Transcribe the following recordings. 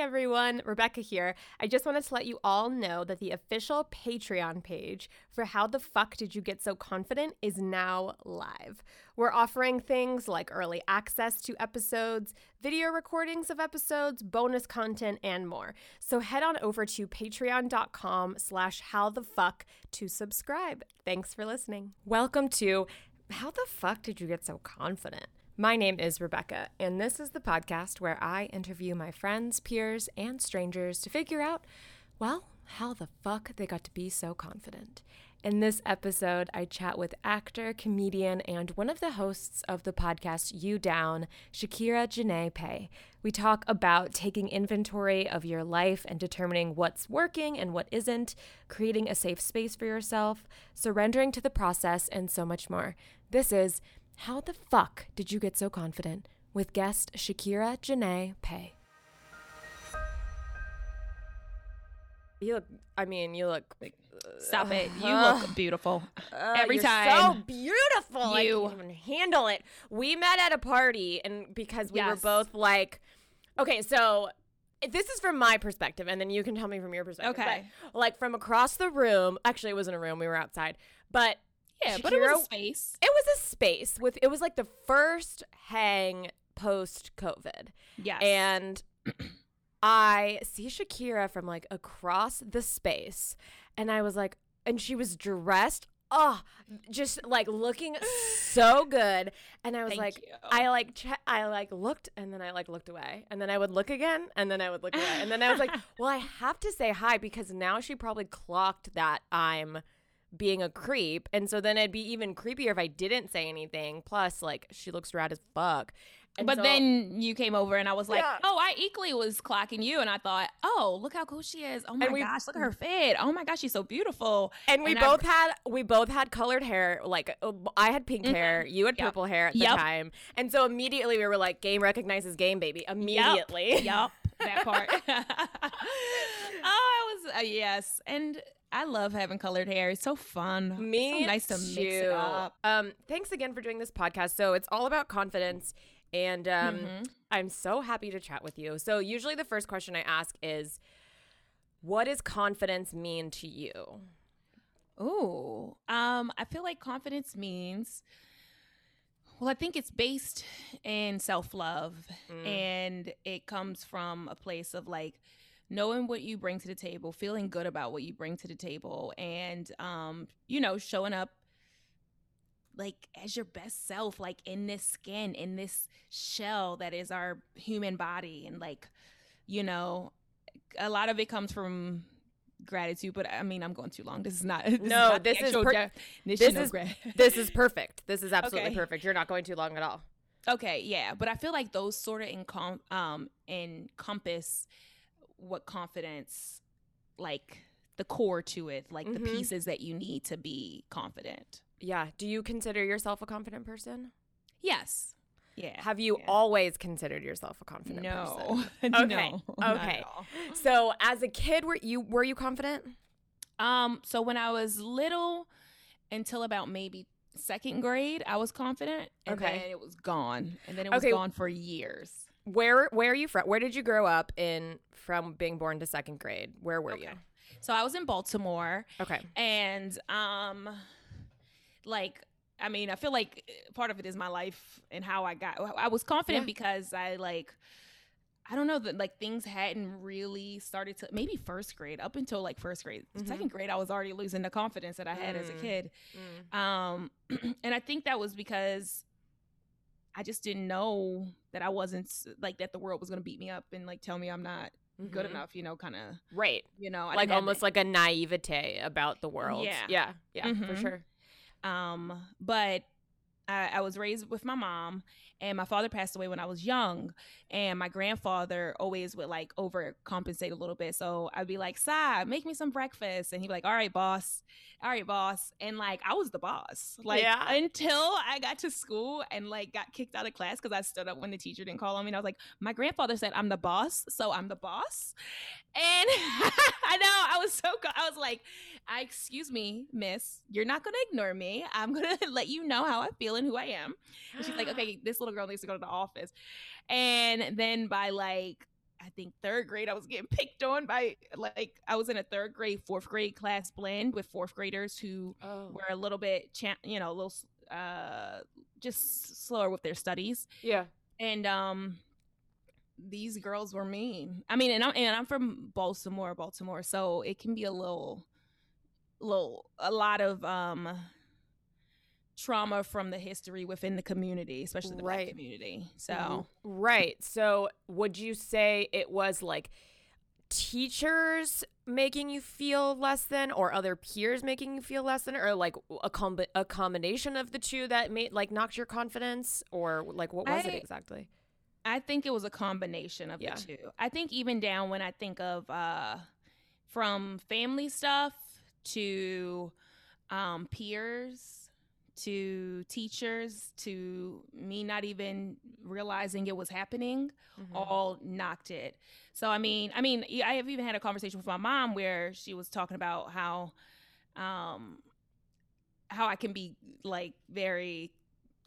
everyone, Rebecca here. I just wanted to let you all know that the official Patreon page for How the Fuck Did You Get So Confident is now live. We're offering things like early access to episodes, video recordings of episodes, bonus content, and more. So head on over to patreon.com slash how the fuck to subscribe. Thanks for listening. Welcome to How the Fuck Did You Get So Confident? My name is Rebecca, and this is the podcast where I interview my friends, peers, and strangers to figure out, well, how the fuck they got to be so confident. In this episode, I chat with actor, comedian, and one of the hosts of the podcast You Down, Shakira Janae Pay. We talk about taking inventory of your life and determining what's working and what isn't, creating a safe space for yourself, surrendering to the process, and so much more. This is how the fuck did you get so confident? With guest Shakira Janae Pay. You look, I mean, you look. Stop it. You look beautiful. Uh, Every you're time. So beautiful. I You. can't even handle it. We met at a party, and because we were both like, okay, so this is from my perspective, and then you can tell me from your perspective. Okay. But, like from across the room, actually, it wasn't a room, we were outside, but Yeah, but it was a space. it was a space with it was like the first hang post COVID. Yes. And I see Shakira from like across the space and I was like and she was dressed oh just like looking so good and I was Thank like you. I like che- I like looked and then I like looked away and then I would look again and then I would look away and then I was like well I have to say hi because now she probably clocked that I'm being a creep. And so then it'd be even creepier if I didn't say anything. Plus, like, she looks rad as fuck. And but so- then you came over and I was like, Yeah. oh, I equally was clocking you. And I thought, oh, look how cool she is. Oh my we- gosh, look at her fit. Oh my gosh, she's so beautiful. and we and I- both had we both had colored hair. Like uh, I had pink hair, you had Mm-hmm. Yep. purple hair at the Yep. time, and so immediately we were like, "Game recognizes game, baby!" Immediately. Yup, that part. oh, I was, uh, yes. And I love having colored hair. It's so fun. Me so nice to mix it up. Um, thanks again for doing this podcast. So it's all about confidence, and um, Mhm. I'm so happy to chat with you. So usually the first question I ask is, "What does confidence mean to you?" Ooh, um, I feel like confidence means. Well, I think it's based in self love, Mm. and it comes from a place of like knowing what you bring to the table, feeling good about what you bring to the table, and um, you know, showing up like as your best self, like in this skin, in this shell that is our human body, and like, you know, a lot of it comes from gratitude but i mean i'm going too long this is not this No, is not this is per- this is- This is perfect. This is absolutely Okay. perfect. You're not going too long at all. okay yeah but i feel like those sort of encom- um encompass what confidence like the core to it like the Mhm. pieces that you need to be confident Yeah. Do you consider yourself a confident person? yes yeah Have you yeah. always considered yourself a confident person? no Okay, no, not okay. So, as a kid, were you were you confident? Um, so when I was little, until about maybe second grade, I was confident, and Okay. then it was gone, and then it was Okay. gone for years. Where where are you from? Where did you grow up in from being born to second grade? Where were Okay. So I was in Baltimore. Okay. and um, like. I mean, I feel like eh, part of it is my life and how I got. I was confident Yeah. because I like, I don't know that like things hadn't really started to maybe first grade up until like first grade. Mhm. Second grade, I was already losing the confidence that I had as a Mm. kid. Mm. Um, and I think that was because I just didn't know that I wasn't like that the world was going to beat me up and like tell me I'm not good Mhm. enough, you know, kind of, Right. you know, I like almost like a naivete about the world. Yeah. Yeah. Yeah. For Mhm. sure. Um, but I, I was raised with my mom, and my father passed away when I was young, and my grandfather always would like overcompensate a little bit. So I'd be like, "Si, make me some breakfast," and he'd be like, "All right, boss, all right, boss," and like I was the boss, like Yeah. until I got to school and like got kicked out of class because I stood up when the teacher didn't call on me. And I was like, "My grandfather said I'm the boss, so I'm the boss," and I know I was so I was like, I excuse me, miss, you're not gonna ignore me. I'm gonna let you know how I feel and who I am. And she's like, okay, this little girl needs to go to the office. And then by like, I think third grade, I was getting picked on by like I was in a third grade, fourth grade class blend with fourth graders who Oh. were a little bit, cha- you know, a little uh, just slower with their studies, Yeah. and um, these girls were mean. I mean, and I'm and I'm from Baltimore, Baltimore, so it can be a little, little, a lot of um trauma from the history within the community, especially the Right. black community. So. Right. So would you say it was like teachers making you feel less than or other peers making you feel less than or like a comb- a combination of the two that made like knocked your confidence or like what was it exactly? I think it was a combination of Yeah. the two. I think even down when I think of uh, from family stuff to um, peers to teachers to me not even realizing it was happening Mm-hmm. all knocked it. So I mean, I mean, I have even had a conversation with my mom where she was talking about how, um, how I can be like very,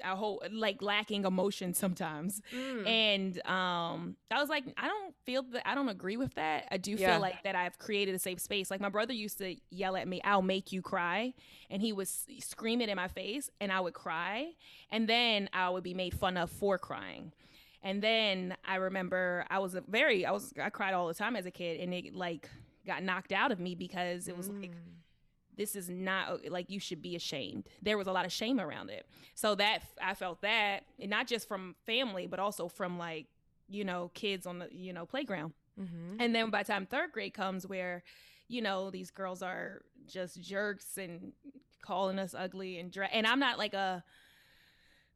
I whole like lacking emotion sometimes, Mm. and um, I was like, I don't feel that I don't agree with that. I do Yeah. feel like that I've created a safe space. Like my brother used to yell at me, "I'll make you cry," and he would scream it in my face, and I would cry, and then I would be made fun of for crying. And then I remember I was a very I was I cried all the time as a kid, and it like got knocked out of me because it was like Mm. This is not like you should be ashamed. There was a lot of shame around it. So that I felt that and not just from family, but also from like you know kids on the you know playground. Mhm. And then by the time third grade comes, where you know these girls are just jerks and calling us ugly and dra- and I'm not like a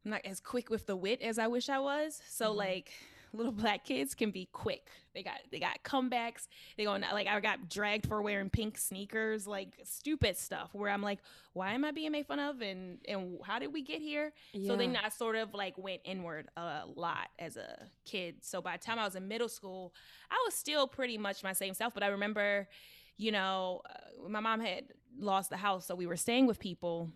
I'm not as quick with the wit as I wish I was. So Mhm. like little black kids can be quick. They got they got comebacks. They going like I got dragged for wearing pink sneakers, like stupid stuff where I'm like, why am I being made fun of and and how did we get here? So then Yeah. I sort of like went inward a lot as a kid. So by the time I was in middle school, I was still pretty much my same self. But I remember, you know, uh, my mom had lost the house, so we were staying with people.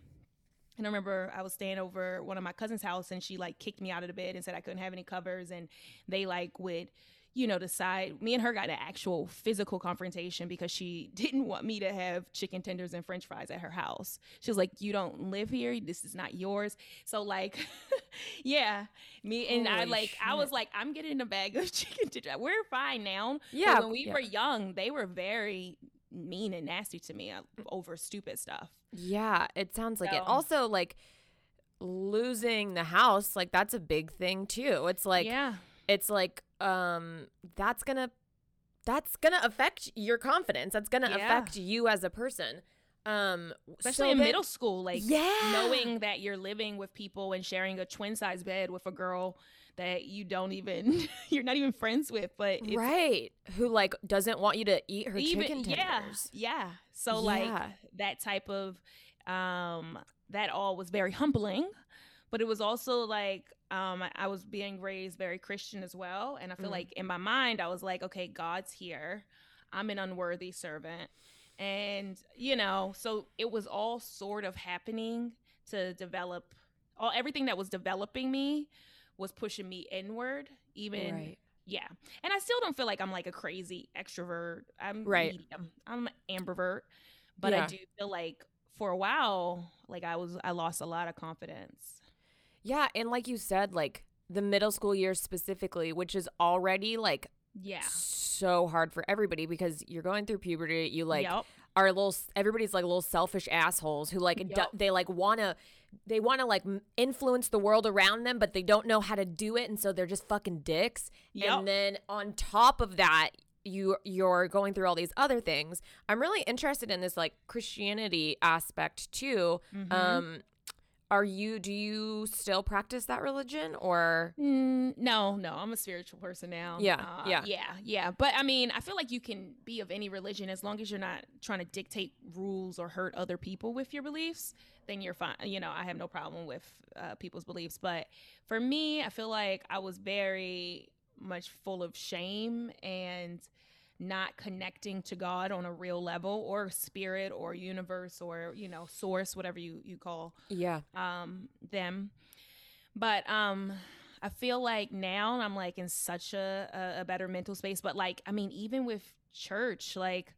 And I remember I was staying over one of my cousin's house, and she like kicked me out of the bed and said I couldn't have any covers, and they like would. You know, decide. Me and her got an actual physical confrontation because she didn't want me to have chicken tenders and French fries at her house. She was like, "You don't live here. This is not yours." So like, yeah, me and I Holy like I was like, I'm getting a bag of chicken tenders. We're fine now. But Yeah, when we yeah. were young, they were very mean and nasty to me uh, over stupid stuff. Yeah, it sounds like it. Also like losing the house, like that's a big thing too. It's like yeah, it's like um that's gonna that's gonna affect your confidence that's gonna Yeah. affect you as a person um especially so in middle school, like yeah knowing that you're living with people and sharing a twin size bed with a girl that you don't even you're not even friends with, but right. Who like doesn't want you to eat her even chicken yeah tenders. yeah. Yeah. so like that type of um that all was very humbling but it was also like um I- was being raised very christian as well and i feel Mhm. like in my mind i was like okay god's here. I'm an unworthy servant. And you know so it was all sort of happening to develop all everything that was developing me was pushing me inward even right yeah. And I still don't feel like I'm like a crazy extrovert. I'm Right. medium. I'm ambivert. But Yeah. I do feel like for a while, like I was I lost a lot of confidence. yeah and like you said like the middle school years specifically which is already like Yeah. so hard for everybody because you're going through puberty you like Yep. are little everybody's like little selfish assholes who like Yup. do, they like want to they want to like influence the world around them but they don't know how to do it and so they're just fucking dicks Yep. and then on top of that you you're going through all these other things i'm really interested in this like christianity aspect too Mhm. um are you do you still practice that religion or Mm, no, no, I'm a spiritual person now. Yeah, Uh, yeah. yeah, yeah. But I mean, I feel like you can be of any religion as long as you're not trying to dictate rules or hurt other people with your beliefs. Then you're fine. You know, I have no problem with uh, people's beliefs. But for me, I feel like I was very much full of shame and not connecting to God on a real level or spirit or universe or you know source whatever you you call yeah um them but um I feel like now I'm like in such a, a, a better mental space. But like, I mean, even with church, like,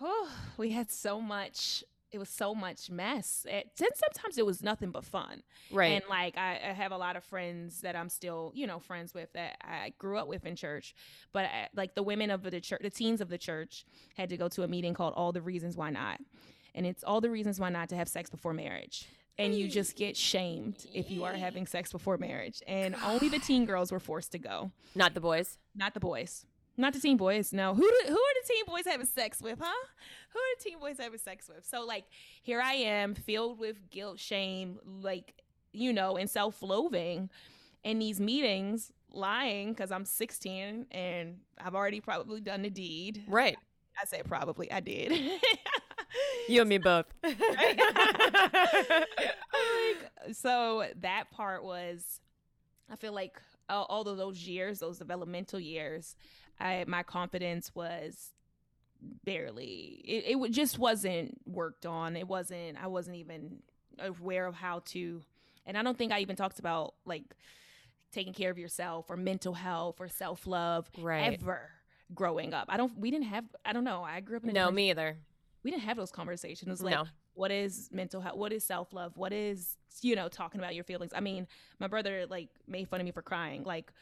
oh, we had so much it was so much mess. It, then sometimes it was nothing but fun. Right. And like I, I, have a lot of friends that I'm still, you know, friends with that I grew up with in church. But I, uh, like the women of the church, the teens of the church had to go to a meeting called All the Reasons Why Not. And it's all the reasons why not to have sex before marriage. And you just get shamed if you are having sex before marriage. And only the teen girls were forced to go. Not the boys. Not the boys. Not the teen boys. No. Who do, who are the teen boys having sex with, huh? Who are the teen boys having sex with? So like here I am filled with guilt, shame, like you know, and self-loathing in these meetings, lying cuz I'm 16 and I've already probably done the deed. Right. I say probably I did. you and me both. so that part was I feel like all of those years, those developmental years, I my confidence was barely it, it just wasn't worked on. It wasn't i wasn't even aware of how to and i don't think i even talked about like taking care of yourself or mental health or self-love right. ever growing up. I don't we didn't have i don't know i grew up in a no me either. we didn't have those conversations. Like no. what is mental health what is self-love? What is you know talking about your feelings? I mean my brother like made fun of me for crying. Like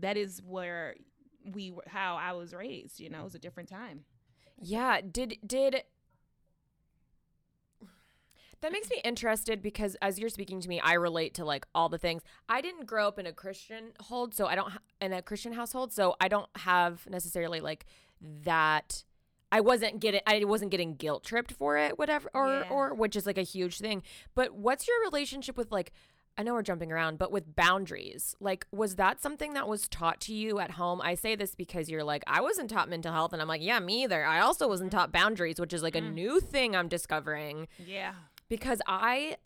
that is where we how I was raised. You know, it was a different time. Yeah. Did did that makes me interested because as you're speaking to me, I relate to like all the things. I didn't grow up in a Christian hold, so I don't ha- in a Christian household, so I don't have necessarily like that. I wasn't getting I wasn't getting guilt tripped for it, whatever, or yeah. or which is like a huge thing. But what's your relationship with like I know we're jumping around, but with boundaries, like, was that something that was taught to you at home? I say this because you're like, I wasn't taught mental health. And I'm like, yeah, me either. I also wasn't taught boundaries, which is like mm. a new thing I'm discovering. Yeah. Because I,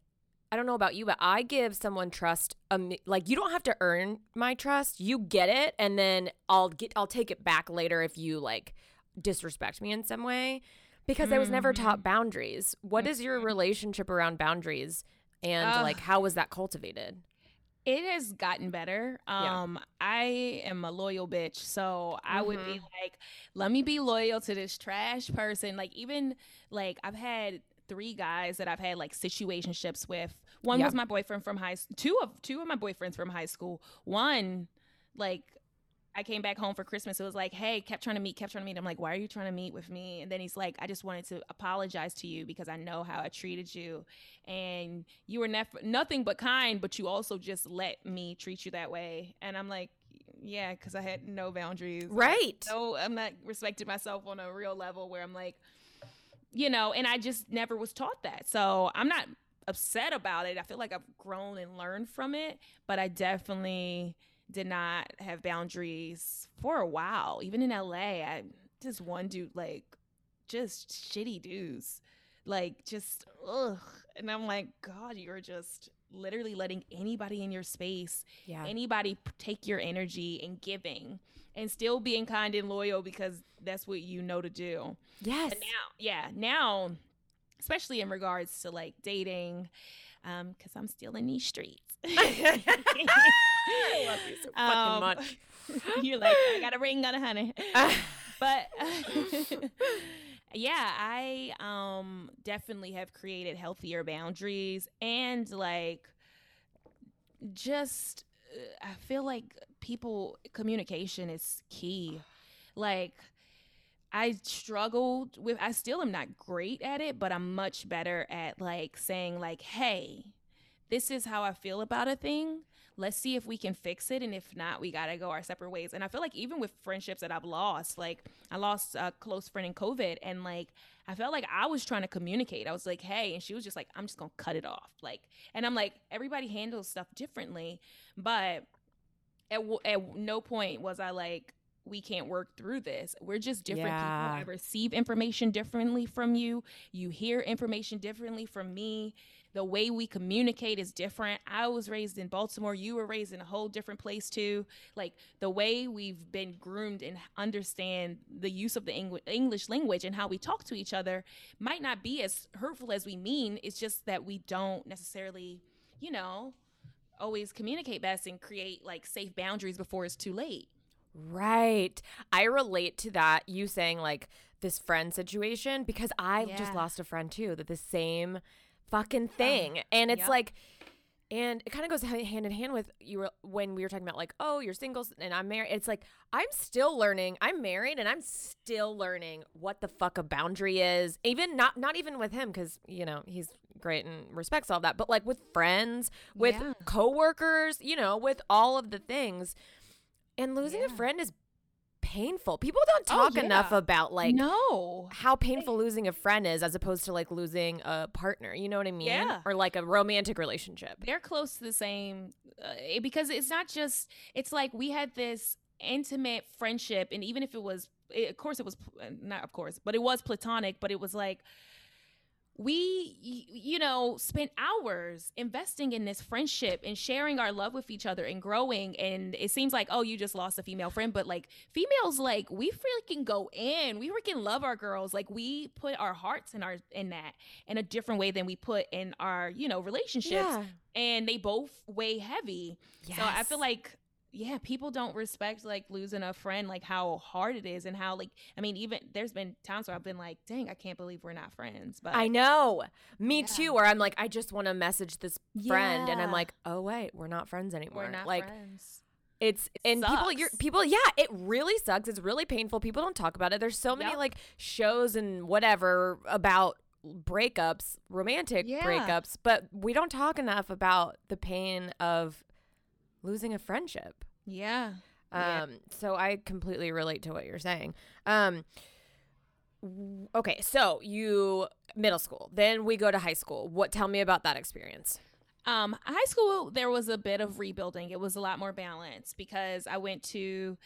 I don't know about you, but I give someone trust. Um, like, you don't have to earn my trust. You get it. And then I'll get, I'll take it back later if you like disrespect me in some way because mm-hmm. I was never taught mm-hmm. boundaries. What is your relationship around boundaries? And uh, like how was that cultivated it has gotten better um yeah. i am a loyal bitch so i mm-hmm. would be mm-hmm. like let me be loyal to this trash person like even like i've had three guys that i've had like situationships with one yeah. was my boyfriend from high two of two of my boyfriends from high school one like I came back home for Christmas. It was like, hey, kept trying to meet, kept trying to meet. I'm like, why are you trying to meet with me? And then he's like, I just wanted to apologize to you because I know how I treated you, and you were nef- nothing but kind, but you also just let me treat you that way. And I'm like, yeah, because I had no boundaries. Right. No, I'm not respecting myself on a real level where I'm like, you know, and I just never was taught that. So I'm not upset about it. I feel like I've grown and learned from it, but I definitely did not have boundaries for a while. Even in LA, I just one dude like just shitty dudes. Like just ugh. And I'm like, God, you're just literally letting anybody in your space, yeah. anybody take your energy and giving and still being kind and loyal because that's what you know to do. Yes. And now, yeah, now, especially in regards to like dating, um, because I'm still in these streets. I love you so fucking um, much. You're like, I got a ring on a honey. but yeah, I um definitely have created healthier boundaries and like just uh, I feel like people communication is key. Like I struggled with I still am not great at it, but I'm much better at like saying like, "Hey, this is how I feel about a thing. Let's see if we can fix it and if not we gotta go our separate ways. And i feel like even with friendships that i've lost like i lost a close friend in covid and like i felt like i was trying to communicate. I was like hey and she was just like i'm just gonna cut it off like and i'm like everybody handles stuff differently but at, at no point was i like we can't work through this. We're just different yeah. people. I receive information differently from you. You hear information differently from me the way we communicate is different. I was raised in Baltimore, you were raised in a whole different place too. Like the way we've been groomed and understand the use of the English language and how we talk to each other might not be as hurtful as we mean. It's just that we don't necessarily, you know, always communicate best and create like safe boundaries before it's too late. Right. I relate to that. You saying like this friend situation because I just lost a friend too. That the same fucking thing, and it's yep. like, and it kind of goes hand in hand with you were when we were talking about like, oh, you're single and I'm married. It's like I'm still learning. I'm married and I'm still learning what the fuck a boundary is. Even not not even with him because you know he's great and respects all that, but like with friends, with Yeah. coworkers, you know, with all of the things. And losing a friend is painful. People don't Oh, talk enough about like no. how painful losing a friend is as opposed to like losing a partner. You know what I mean? Yeah. Or like a romantic relationship. they're close to the same uh, because it's not just it's like we had this intimate friendship and even if it was it, of course it was pl- uh, not of course but it was platonic but it was like we you know spent hours investing in this friendship and sharing our love with each other and growing. And it seems like oh you just lost a female friend. But like females like we freaking go in. We freaking love our girls. Like we put our hearts in our in that in a different way than we put in our you know relationships. Yeah. and they both weigh heavy. So I feel like yeah, people don't respect like losing a friend, like how hard it is, and how like I mean, even there's been times where I've been like, dang, I can't believe we're not friends. But I know. Me Yeah. too, where I'm like, I just want to message this friend and I'm like, oh wait, we're not friends anymore. we're not like friends. It's and people you're people yeah, it really sucks. It's really painful. People don't talk about it. There's so many Yep. like shows and whatever about breakups, romantic Yeah. breakups, but we don't talk enough about the pain of losing a friendship. Yeah. Um Yeah. so I completely relate to what you're saying. Um okay, so you middle school. Then we go to high school. What tell me about that experience? Um, high school, there was a bit of rebuilding. It was a lot more balanced because I went to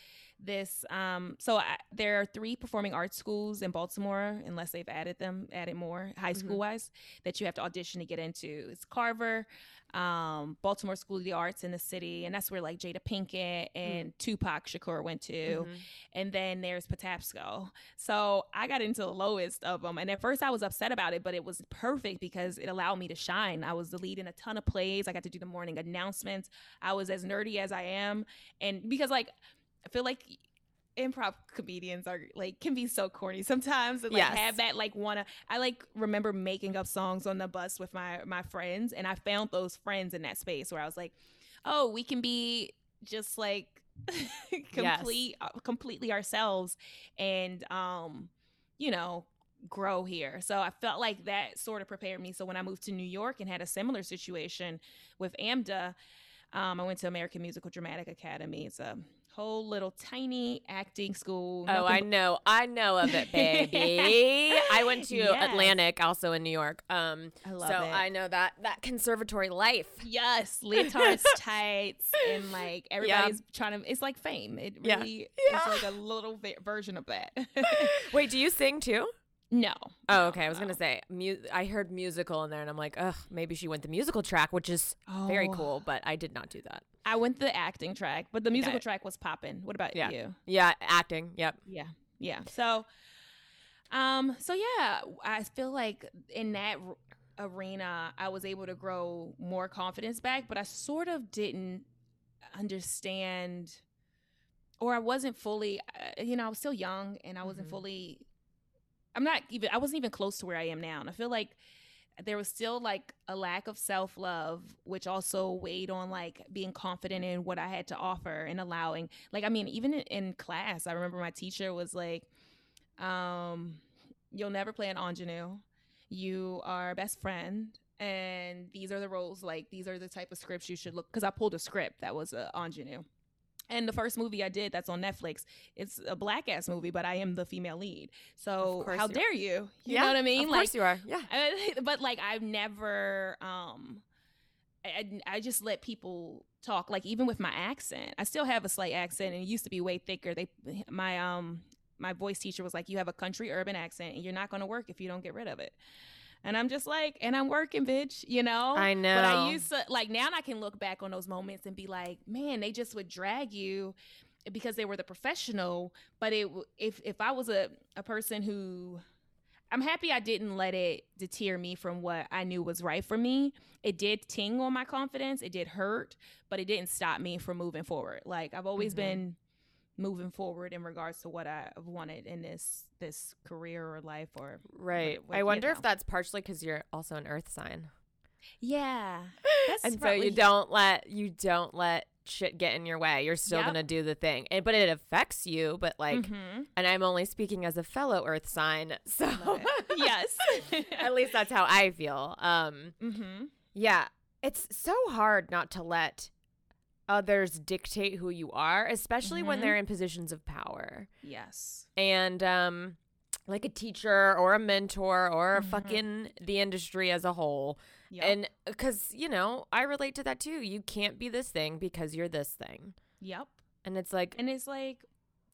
this. Um, so I, there are three performing arts schools in Baltimore, unless they've added them, added more high school wise that you have to audition to get into. It's Carver, um, Baltimore School of the Arts in the city, and that's where like Jada Pinkett and Tupac Shakur went to Mhm. and then there's Patapsco. So I got into the lowest of them, and at first I was upset about it, but it was perfect because it allowed me to shine. I was the lead in a ton of plays. I got to do the morning announcements. I was as nerdy as I am, and because like I feel like improv comedians are like can be so corny sometimes and like Yes. have that like wanna I like remember making up songs on the bus with my my friends and I found those friends in that space where I was like oh we can be just like complete uh, completely ourselves and um you know grow here. So i felt like that sort of prepared me. So when i moved to new york and had a similar situation with amda um, i went to american musical dramatic academy. It's a whole little tiny acting school Oh, I know. I know of it, baby. I went to Yes. Atlantic, also in New York. Um, I love so it. I know that that conservatory life. Yes, leotards, tights, and like everybody's trying to. It's like fame. It Yeah. really Yeah. is like a little vi- version of that. Wait, do you sing too? No. Oh, no, okay. I was no. gonna say, mu- I heard musical in there, and I'm like, ugh, maybe she went the musical track, which is very Oh. cool. But I did not do that. I went the acting track, but the musical track was popping. What about Yeah. you? Yeah, acting. Yep. Yeah, yeah. So, um, so yeah, I feel like in that r- arena, I was able to grow more confidence back, but I sort of didn't understand, or I wasn't fully, uh, you know, I was still young and I wasn't Mhm. fully. I'm not even. I wasn't even close to where I am now, and I feel like there was still like a lack of self love, which also weighed on like being confident in what I had to offer and allowing. Like, I mean, even in, in class, I remember my teacher was like, um, "You'll never play an ingenue. You are best friend." And these are the roles, like these are the type of scripts you should look. Because I pulled a script that was an ingenue, and the first movie I did that's on Netflix, it's a black ass movie, but I am the female lead. So how you are. dare you? You yeah, know what I mean? Of like course you are. Yeah. I- but like I've never um I, I I just let people talk like even with my accent I still have a slight accent and it used to be way thicker they my um my voice teacher was like you have a country urban accent and you're not going to work if you don't get rid of it and I'm just like and I'm working bitch you know I know. but I used to like now I can look back on those moments and be like, man, they just would drag you because they were the professional. But it if if I was a a person who I'm happy I didn't let it deter me from what I knew was right for me. It did ting on my confidence, it did hurt, but it didn't stop me from moving forward. Like I've always mm-hmm. been moving forward in regards to what I've wanted in this this career or life or right. What, what, I wonder know. if that's partially because you're also an Earth sign. Yeah, and so you don't let you don't let shit get in your way. You're still yep. gonna do the thing, and, but it affects you. But like, mm-hmm. and I'm only speaking as a fellow Earth sign, so yes, at least that's how I feel. Um, mm-hmm. yeah, it's so hard not to let others dictate who you are, especially mm-hmm. when they're in positions of power. Yes, and um, like a teacher or a mentor or mm-hmm. fucking the industry as a whole Yep. And because, you know, I relate to that too. You can't be this thing because you're this thing. Yep. And it's like, and it's like,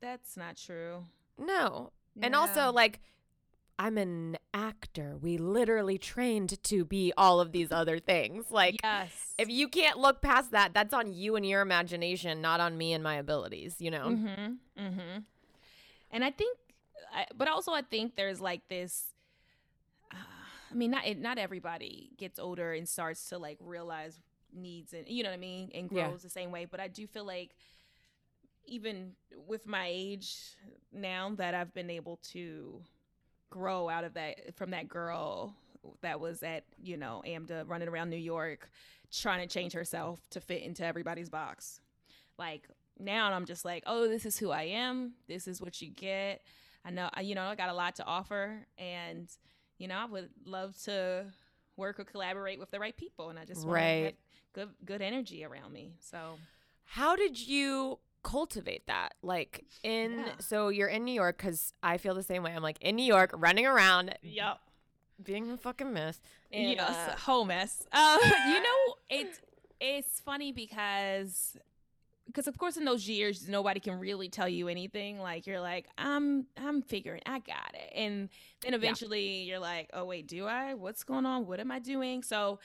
that's not true. No. And also, like, I'm an actor. We literally trained to be all of these other things. Like, yes. if you can't look past that, that's on you and your imagination, not on me and my abilities, you know? Mm hmm. Mm hmm. And I think, but also, I think there's like this I mean, not not everybody gets older and starts to like realize needs and you know what I mean and grows yeah. the same way. But I do feel like even with my age now that I've been able to grow out of that from that girl that was at you know AMDA running around New York trying to change herself to fit into everybody's box. Like now I'm just like, oh, this is who I am. This is what you get. I know, you know, I got a lot to offer, and you know, I would love to work or collaborate with the right people, and I just want right. to have good good energy around me. So, how did you cultivate that? Like in yeah. so you're in New York because I feel the same way. I'm like in New York, running around. Yep. Being a fucking mess. And, yes, uh, whole mess. Uh, you know, it it's funny because because of course in those years nobody can really tell you anything like you're like i'm i'm figuring i got it and then eventually yeah. you're like oh wait do i what's going on what am i doing so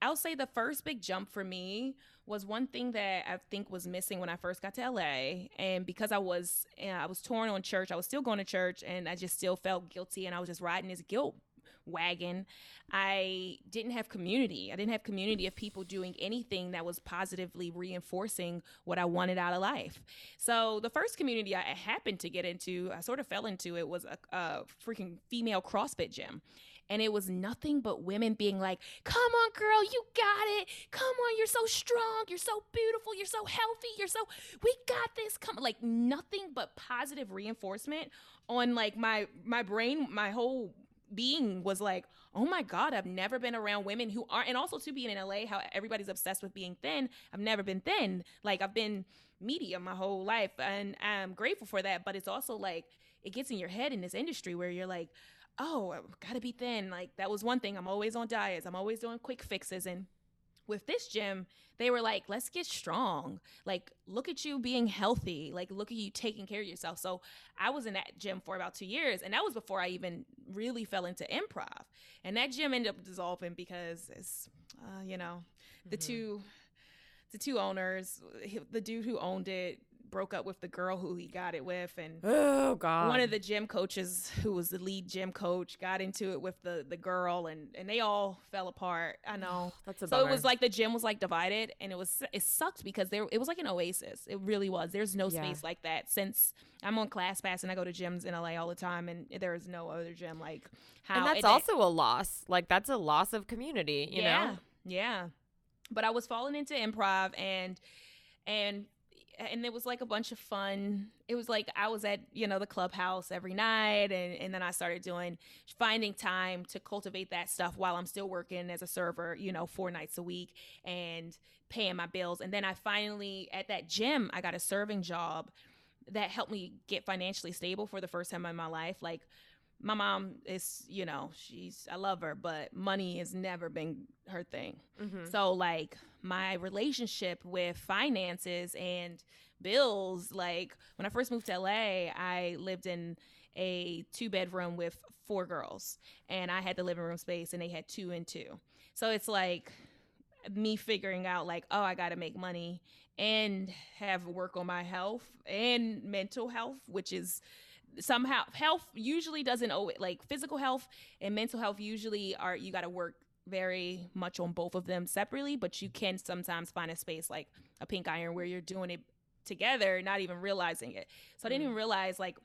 i'll say the first big jump for me was one thing that i think was missing when i first got to la and because i was you know, i was torn on church i was still going to church and i just still felt guilty and i was just riding this guilt wagon. I didn't have community. I didn't have community of people doing anything that was positively reinforcing what I wanted out of life. So the first community I happened to get into, I sort of fell into it, was a, a freaking female CrossFit gym. And it was nothing but women being like, come on, girl, you got it. Come on, you're so strong. You're so beautiful. You're so healthy. You're so, we got this. Come, like nothing but positive reinforcement on like my, my brain, my whole being was like, oh my God, I've never been around women who are, and also to being in LA, how everybody's obsessed with being thin. I've never been thin. Like I've been medium my whole life, and I'm grateful for that. But it's also like it gets in your head in this industry where you're like, oh, I've got to be thin. Like that was one thing. I'm always on diets. I'm always doing quick fixes, and with this gym, they were like, let's get strong. Like, look at you being healthy. Like, look at you taking care of yourself. So, I was in that gym for about two years, and that was before I even really fell into improv. And that gym ended up dissolving because it's, uh, you know, the mm-hmm. two, the two owners, the dude who owned it broke up with the girl who he got it with and oh god one of the gym coaches who was the lead gym coach got into it with the the girl and and they all fell apart i know. That's a so bummer. it was like the gym was like divided and it was it sucked because there it was like an oasis. It really was. There's no yeah. space like that since i'm on class pass and i go to gyms in la all the time and there is no other gym like how and that's also a loss. Like that's a loss of community you yeah, know yeah. But i was falling into improv and and and it was like a bunch of fun. It was like I was at, you know, the clubhouse every night and, and then I started doing finding time to cultivate that stuff while I'm still working as a server, you know, four nights a week and paying my bills. And then I finally at that gym, I got a serving job that helped me get financially stable for the first time in my life. Like my mom is, you know, she's I love her, but money has never been her thing. Mm-hmm. So like my relationship with finances and bills, like when I first moved to LA, I lived in a two bedroom with four girls and I had the living room space and they had two and two. So it's like me figuring out like, oh, I got to make money and have work on my health and mental health, which is somehow health usually doesn't owe it like physical health and mental health usually are you got to work very much on both of them separately but you can sometimes find a space like a pink iron where you're doing it together not even realizing it so i didn't even mm. realize like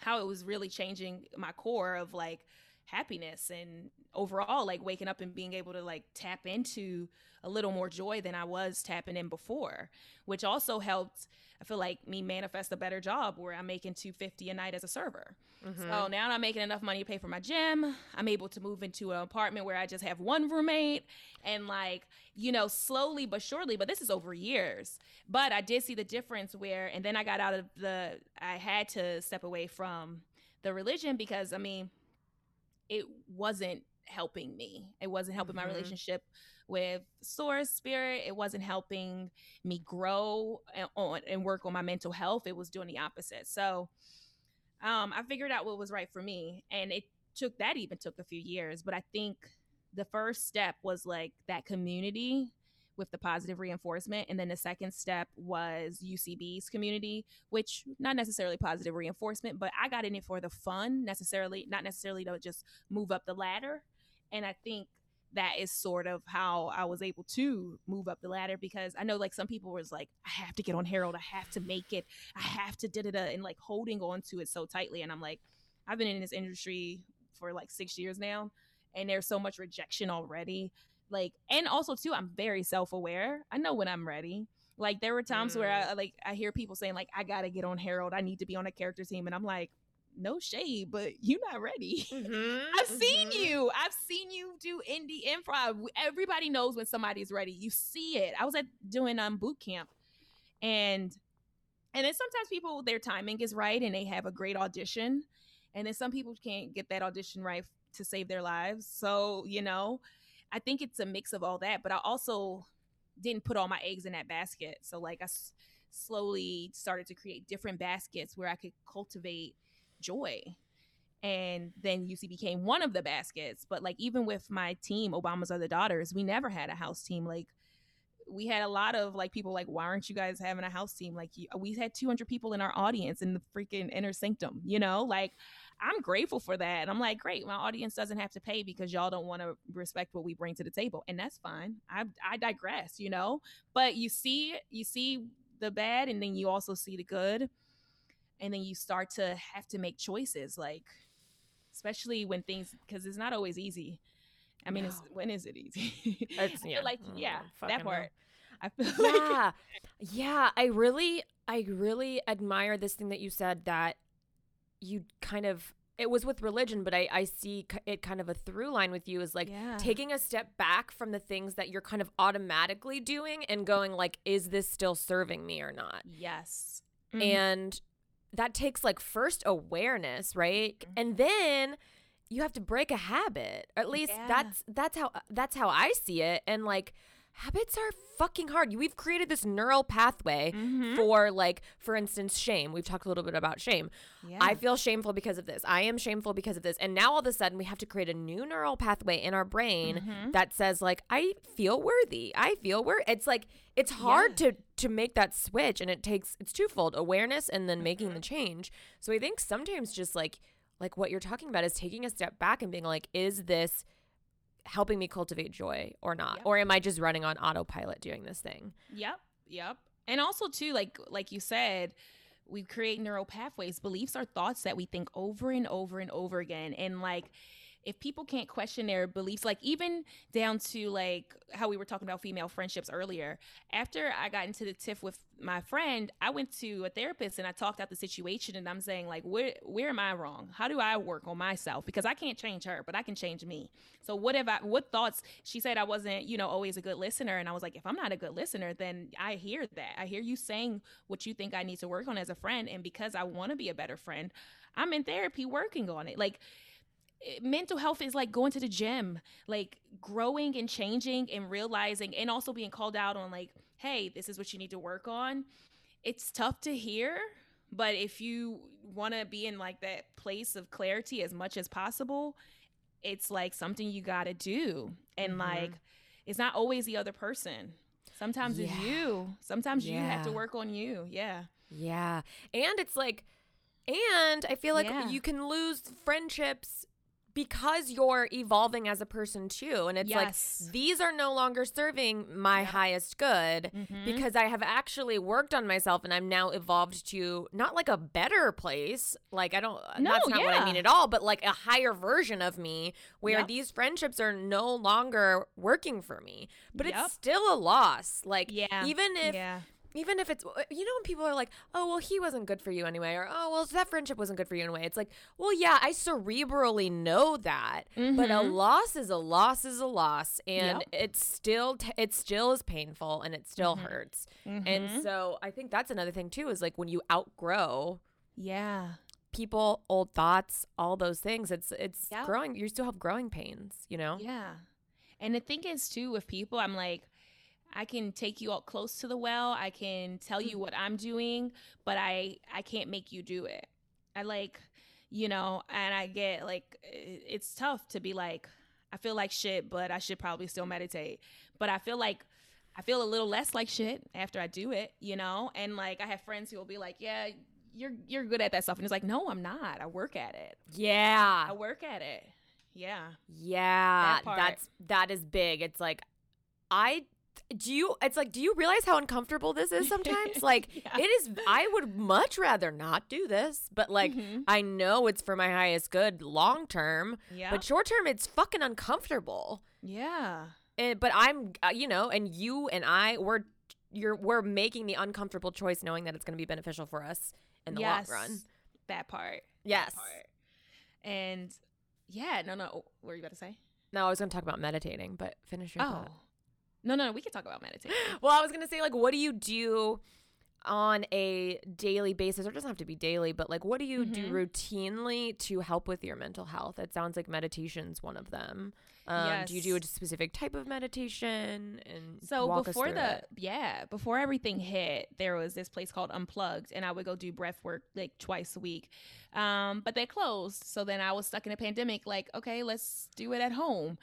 how it was really changing my core of like happiness and overall like waking up and being able to like tap into a little more joy than I was tapping in before, which also helped I feel like me manifest a better job where I'm making 250 a night as a server. Mm-hmm. So now I'm making enough money to pay for my gym. I'm able to move into an apartment where I just have one roommate and like, you know, slowly but surely, but this is over years. But I did see the difference where and then I got out of the I had to step away from the religion because I mean, it wasn't helping me. It wasn't helping mm-hmm. my relationship with source spirit. It wasn't helping me grow and, on, and work on my mental health. It was doing the opposite. So um, I figured out what was right for me. And it took that even took a few years. But I think the first step was like that community with the positive reinforcement. And then the second step was UCB's community, which not necessarily positive reinforcement, but I got in it for the fun, necessarily, not necessarily to just move up the ladder. And I think that is sort of how I was able to move up the ladder because I know like some people was like, I have to get on Harold, I have to make it, I have to da da da, and like holding on to it so tightly. And I'm like, I've been in this industry for like six years now, and there's so much rejection already like and also too i'm very self-aware i know when i'm ready like there were times mm. where I like I hear people saying like I gotta get on harold I need to be on a character team, and I'm like, no shade, but you're not ready. Mm-hmm, I've mm-hmm. seen you. I've seen you do indie improv. Everybody knows when somebody's ready. You see it. I was at doing um boot camp, and and then sometimes people their timing is right and they have a great audition, and then some people can't get that audition right to save their lives. So you know, I think it's a mix of all that, but I also didn't put all my eggs in that basket. So like I s- slowly started to create different baskets where I could cultivate joy. And then UC became one of the baskets. But like even with my team, Obama's Other Daughters, we never had a house team. Like we had a lot of like people like, why aren't you guys having a house team? Like we had 200 people in our audience in the freaking inner sanctum, you know, like I'm grateful for that. I'm like, great, my audience doesn't have to pay because y'all don't want to respect what we bring to the table, and that's fine. I I digress, you know. But you see, you see the bad, and then you also see the good, and then you start to have to make choices, like especially when things because it's not always easy. I mean, no. when is it easy? It's, yeah. like yeah, mm, that part. I feel yeah, like- yeah. I really, I really admire this thing that you said that you kind of it was with religion, but I, I see it kind of a through line with you is like yeah. taking a step back from the things that you're kind of automatically doing and going like, is this still serving me or not? Yes. Mm-hmm. And that takes like first awareness, right? Mm-hmm. And then you have to break a habit. Or at least yeah. that's that's how that's how I see it. And like habits are fucking hard. We've created this neural pathway mm-hmm. for like for instance shame. We've talked a little bit about shame. Yeah. I feel shameful because of this. I am shameful because of this. And now all of a sudden we have to create a new neural pathway in our brain mm-hmm. that says like I feel worthy. I feel worthy. It's like it's hard yeah. to to make that switch and it takes it's twofold, awareness and then mm-hmm. making the mm-hmm. change. So I think sometimes just like like what you're talking about is taking a step back and being like is this helping me cultivate joy or not? Yep. Or am I just running on autopilot doing this thing? Yep. Yep. And also too like like you said, we create neural pathways. Beliefs are thoughts that we think over and over and over again. And like if people can't question their beliefs, like even down to like how we were talking about female friendships earlier, after I got into the tiff with my friend, I went to a therapist and I talked out the situation and I'm saying like, where where am I wrong? How do I work on myself? Because I can't change her, but I can change me. So what have I what thoughts she said I wasn't, you know, always a good listener. And I was like, if I'm not a good listener, then I hear that. I hear you saying what you think I need to work on as a friend. And because I want to be a better friend, I'm in therapy working on it. Like mental health is like going to the gym, like growing and changing and realizing and also being called out on like, hey, this is what you need to work on. It's tough to hear, but if you want to be in like that place of clarity as much as possible, it's like something you got to do. And mm-hmm. like it's not always the other person. Sometimes yeah. it's you. Sometimes yeah. you have to work on you. Yeah. Yeah. And it's like And I feel like Yeah. you can lose friendships because you're evolving as a person too. And it's Yes. like these are no longer serving my Yep. highest good Mhm. because I have actually worked on myself and I'm now evolved to not like a better place. Like I don't No, that's not what I mean at all, but like a higher version of me where Yep. these friendships are no longer working for me. But Yep. it's still a loss. Like yeah. even if yeah. Even if it's you know when people are like oh well he wasn't good for you anyway or oh well that friendship wasn't good for you anyway it's like well yeah i cerebrally know that but a Mhm. loss is a loss is a loss and Yep. it's still t- it still is painful and it still Mhm. hurts Mhm. and so i think that's another thing too is like when you outgrow yeah. people old thoughts all those things it's it's Yep. growing you still have growing pains you know Yeah. And the thing is too with people, I'm like, I can take you out close to the well. I can tell you mm-hmm. what I'm doing, but I I can't make you do it. I like, you know, and I get like it's tough to be like, I feel like shit, but I should probably still meditate. But I feel like I feel a little less like shit after I do it, you know? And like I have friends who will be like, "Yeah, you're you're good at that stuff." And it's like, "No, I'm not. I work at it. yeah I work at it." Yeah. Yeah, That that's that is big. It's like I do you it's like do you realize how uncomfortable this is sometimes? like Yeah. it is I would much rather not do this, but like Mhm. I know it's for my highest good long term, Yeah. but short term it's fucking uncomfortable. yeah. And, but I'm uh, you know, and you and I we're you're we're making the uncomfortable choice knowing that it's going to be beneficial for us in the yes. long run. That part. that Yes. part. And yeah, no, no. What were you about to say? No, I was going to talk about meditating, but finish your Oh. thought. No, no, no. We can talk about meditation. well, I was gonna say, like, what do you do on a daily basis, or it doesn't have to be daily, but like, what do you do Mhm. routinely to help with your mental health? It sounds like meditation's one of them. Um, Do you do a specific type of meditation? And So before the it? yeah, before everything hit, there was this place called Unplugged, and I would go do breath work like twice a week. Um, but they closed, so then I was stuck in a pandemic. Like, okay, let's do it at home,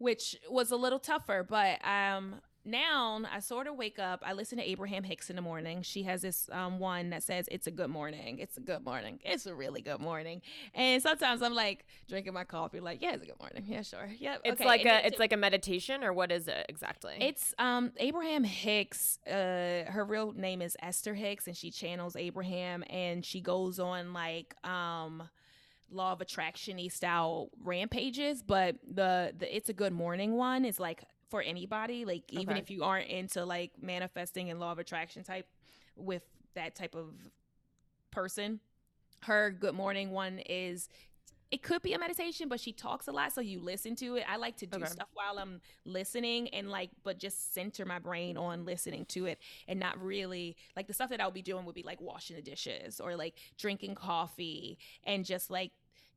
which was a little tougher. But um, now I sort of wake up. I listen to Abraham Hicks in the morning. She has this um, one that says, "It's a good morning. It's a good morning. It's a really good morning." And sometimes I'm like drinking my coffee, like, "Yeah, it's a good morning. Yeah, sure. Yep." it's okay." like And a it's like a meditation, or what is it exactly? it's um Abraham Hicks. Uh, her real name is Esther Hicks, and she channels Abraham, and she goes on like um law of attraction style rampages. But the the it's a good morning one is like for anybody, like even Okay. if you aren't into like manifesting and law of attraction type with that type of person. Her good morning one is it could be a meditation, but she talks a lot, so you listen to it. I like to do Okay. stuff while I'm listening and like, but just center my brain on listening to it and not really like the stuff that I would be doing would be like washing the dishes or like drinking coffee and just like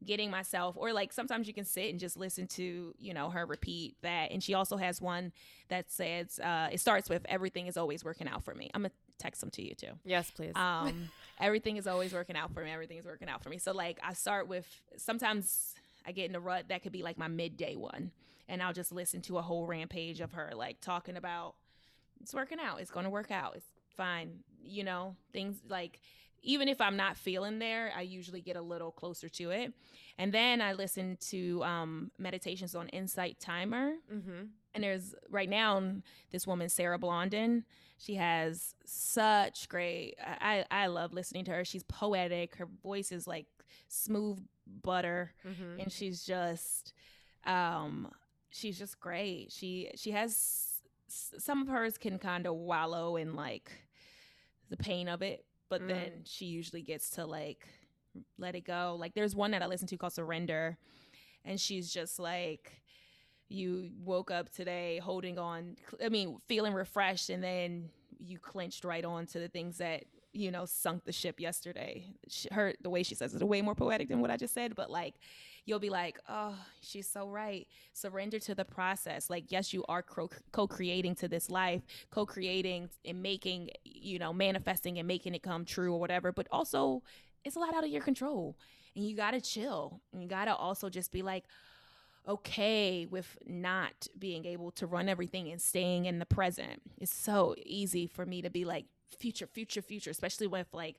getting myself or like sometimes you can sit and just listen to you know her repeat that. And she also has one that says uh it starts with everything is always working out for me. I'm gonna text them to you too. Yes, please. um everything is always working out for me. Everything is working out for me. So like i start with sometimes i get in a rut that could be like my midday one and i'll just listen to a whole rampage of her like talking about it's working out. It's to work out. It's fine. You know things like even if i'm not feeling there i usually get a little closer to it and then i listen to um meditations on insight timer mm-hmm. and there's right now this woman Sarah Blondin. She has such great. I I love listening to her. She's poetic. Her voice is like smooth butter, Mm-hmm. and she's just, um, she's just great. She she has some of hers can kind of wallow in like the pain of it, but Mm. then she usually gets to like let it go. Like there's one that I listen to called Surrender, and she's just like you woke up today holding on i mean feeling refreshed and then you clinched right on to the things that you know sunk the ship yesterday she, her the way she says it way more poetic than what i just said but like you'll be like oh she's so right. Surrender to the process. Like yes you are co- co-creating to this life co-creating and making you know manifesting and making it come true or whatever but also it's a lot out of your control. And you gotta chill. And you gotta also just be like okay with not being able to run everything and staying in the present. It's so easy for me to be like future, future, future, especially with like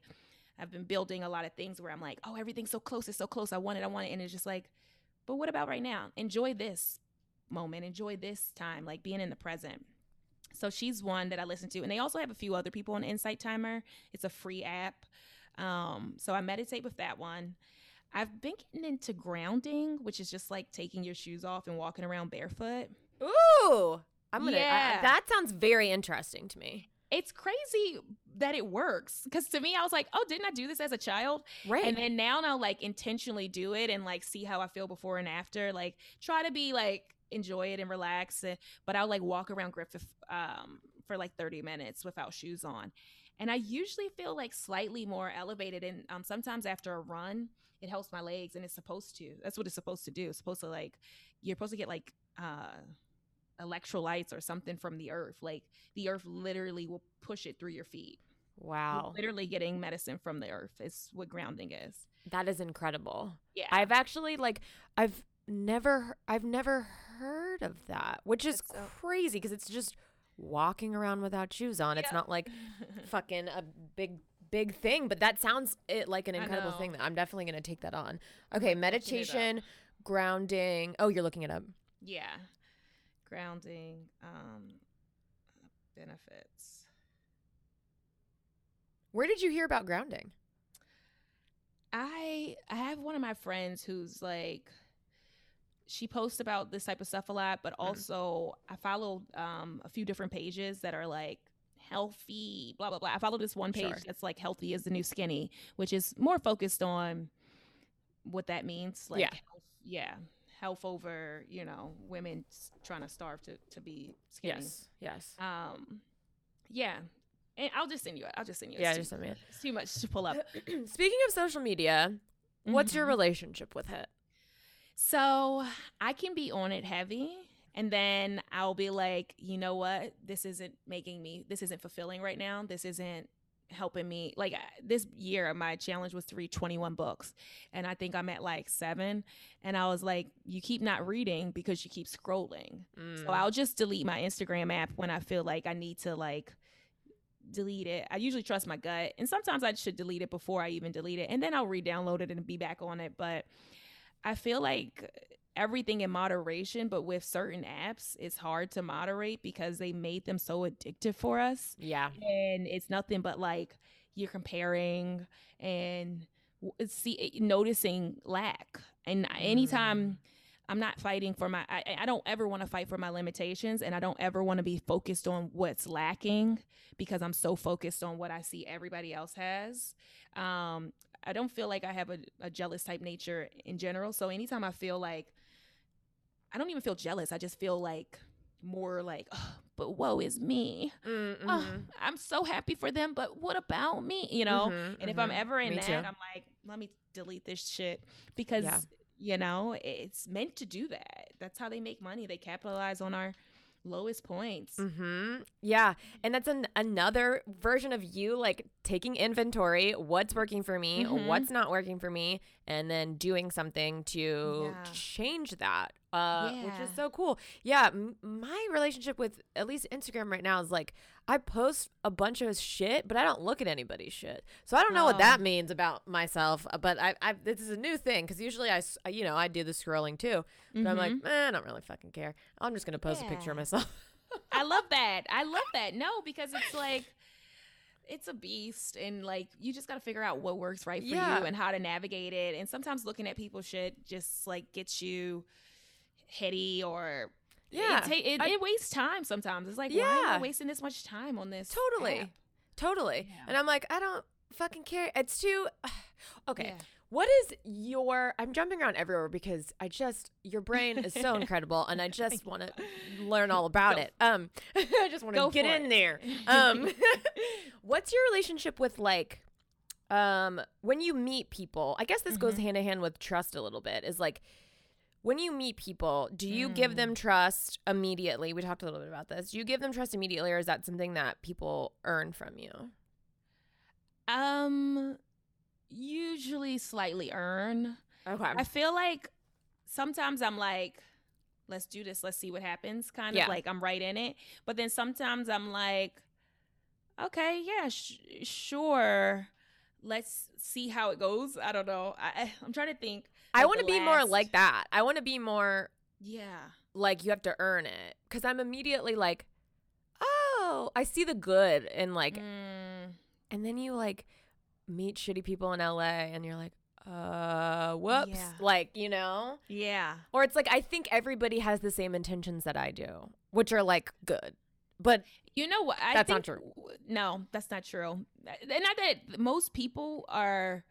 I've been building a lot of things where I'm like, oh, everything's so close, it's so close. I want it, I want it. And it's just like, but what about right now? Enjoy this moment, enjoy this time, like being in the present. So she's one that I listen to. And they also have a few other people on Insight Timer. It's a free app. Um, so I meditate with that one. I've been getting into grounding, which is just like taking your shoes off and walking around barefoot. Ooh, I'm gonna. Yeah. I, that sounds very interesting to me. It's crazy that it works because to me, I was like, oh, didn't I do this as a child? Right. And then now I'll like intentionally do it and like see how I feel before and after. Like try to be like enjoy it and relax. uh, But I'll like walk around Griffith um, for like 30 minutes without shoes on. And I usually feel like slightly more elevated. And um, sometimes after a run, it helps my legs and it's supposed to. That's what it's supposed to do. It's supposed to like, you're supposed to get like, uh, electrolytes or something from the earth. Like the earth literally will push it through your feet. You're wow, literally getting medicine from the earth is what grounding is. that is incredible. Yeah. I've actually like I've never I've never heard of that, which is so- crazy because it's just walking around without shoes on. It's not like fucking a big big thing, but that sounds it like an incredible thing that I'm definitely going to take that on. Okay, meditation, grounding. Oh, you're looking it up. yeah. Grounding um benefits. Where did you hear about grounding? I I have one of my friends who's like she posts about this type of stuff a lot, but also I follow um a few different pages that are like healthy, blah blah blah. I follow this one page Sure. that's like healthy is the new skinny, which is more focused on what that means. Like Yeah. health, yeah. Health over, you know, women trying to starve to, to be skinny. Yes. Yes. Um yeah. And I'll just send you it. I'll just send you it. Yeah, It's just too, send me it. it's too much to pull up. Speaking of social media, what's your Mhm. relationship with it? So I can be on it heavy and then I'll be like, you know what? This isn't making me, this isn't fulfilling right now. This isn't helping me. Like uh, this year, my challenge was to read 21 books. And I think I'm at like seven. And I was like, you keep not reading because you keep scrolling. So mm. I'll just delete my Instagram app when I feel like I need to like delete it. I usually trust my gut. And sometimes I should delete it before I even delete it. And then I'll re-download it and be back on it. But I feel like everything in moderation, but with certain apps, it's hard to moderate because they made them so addictive for us. yeah. And it's nothing but like you're comparing and see noticing lack. And anytime I'm not fighting for my, I, I don't ever want to fight for my limitations, and I don't ever want to be focused on what's lacking because I'm so focused on what I see everybody else has. Um, I don't feel like I have a, a jealous type nature in general. So anytime I feel like, I don't even feel jealous. I just feel like more like, "Ugh, but woe is me. Mm-hmm. Oh, I'm so happy for them, but what about me? You know? Mhm, And if I'm mhm. ever in Me that, too. I'm like, let me delete this shit because Yeah. you know it's meant to do that. That's how they make money. They capitalize on our lowest points. Mm-hmm. Yeah. And that's an, another version of you like taking inventory, what's working for me, Mhm. what's not working for me, and then doing something to Yeah. change that. Uh, which is so cool. Yeah, m- my relationship with at least Instagram right now is like I post a bunch of shit, but I don't look at anybody's shit. So I don't know what Oh. that means about myself. uh, But I, I this is a new thing because usually I, you know, I do the scrolling too. But I'm like, Mhm. eh, I don't really fucking care. I'm just gonna post a picture of myself. I love that. I love that. No, because it's like it's a beast and like you just got to figure out what works right for Yeah. you and how to navigate it. And sometimes looking at people's shit just like gets you heady or Yeah, it, ta- it, I- it wastes time sometimes. It's like why am Yeah. I wasting this much time on this? Totally. app? Totally. Yeah. And I'm like, I don't fucking care. It's too Okay. Yeah. What is your I'm jumping around everywhere because I just your brain is so incredible and I just want to learn all about Go. it. Um I just want to get in it. there. Um what's your relationship with like um when you meet people? I guess this goes Mhm. hand in hand with trust a little bit. Is like when you meet people, do you give Mm. them trust immediately? We talked a little bit about this. Do you give them trust immediately or is that something that people earn from you? Um usually slightly earn. Okay. I feel like sometimes I'm like, let's do this, let's see what happens, kind of like I'm right in it. But then sometimes I'm like, okay, yeah, sh- sure. let's see how it goes. I don't know. I I'm trying to think. I want to be more like that. I want to be more Yeah. like you have to earn it because I'm immediately like, oh, I see the good and like, Mm, and then you like meet shitty people in LA and you're like, uh, whoops, Yeah. like you know, yeah. or it's like I think everybody has the same intentions that I do, which are like good, but You know what? I That's not true. No, that's not true. And not that most people are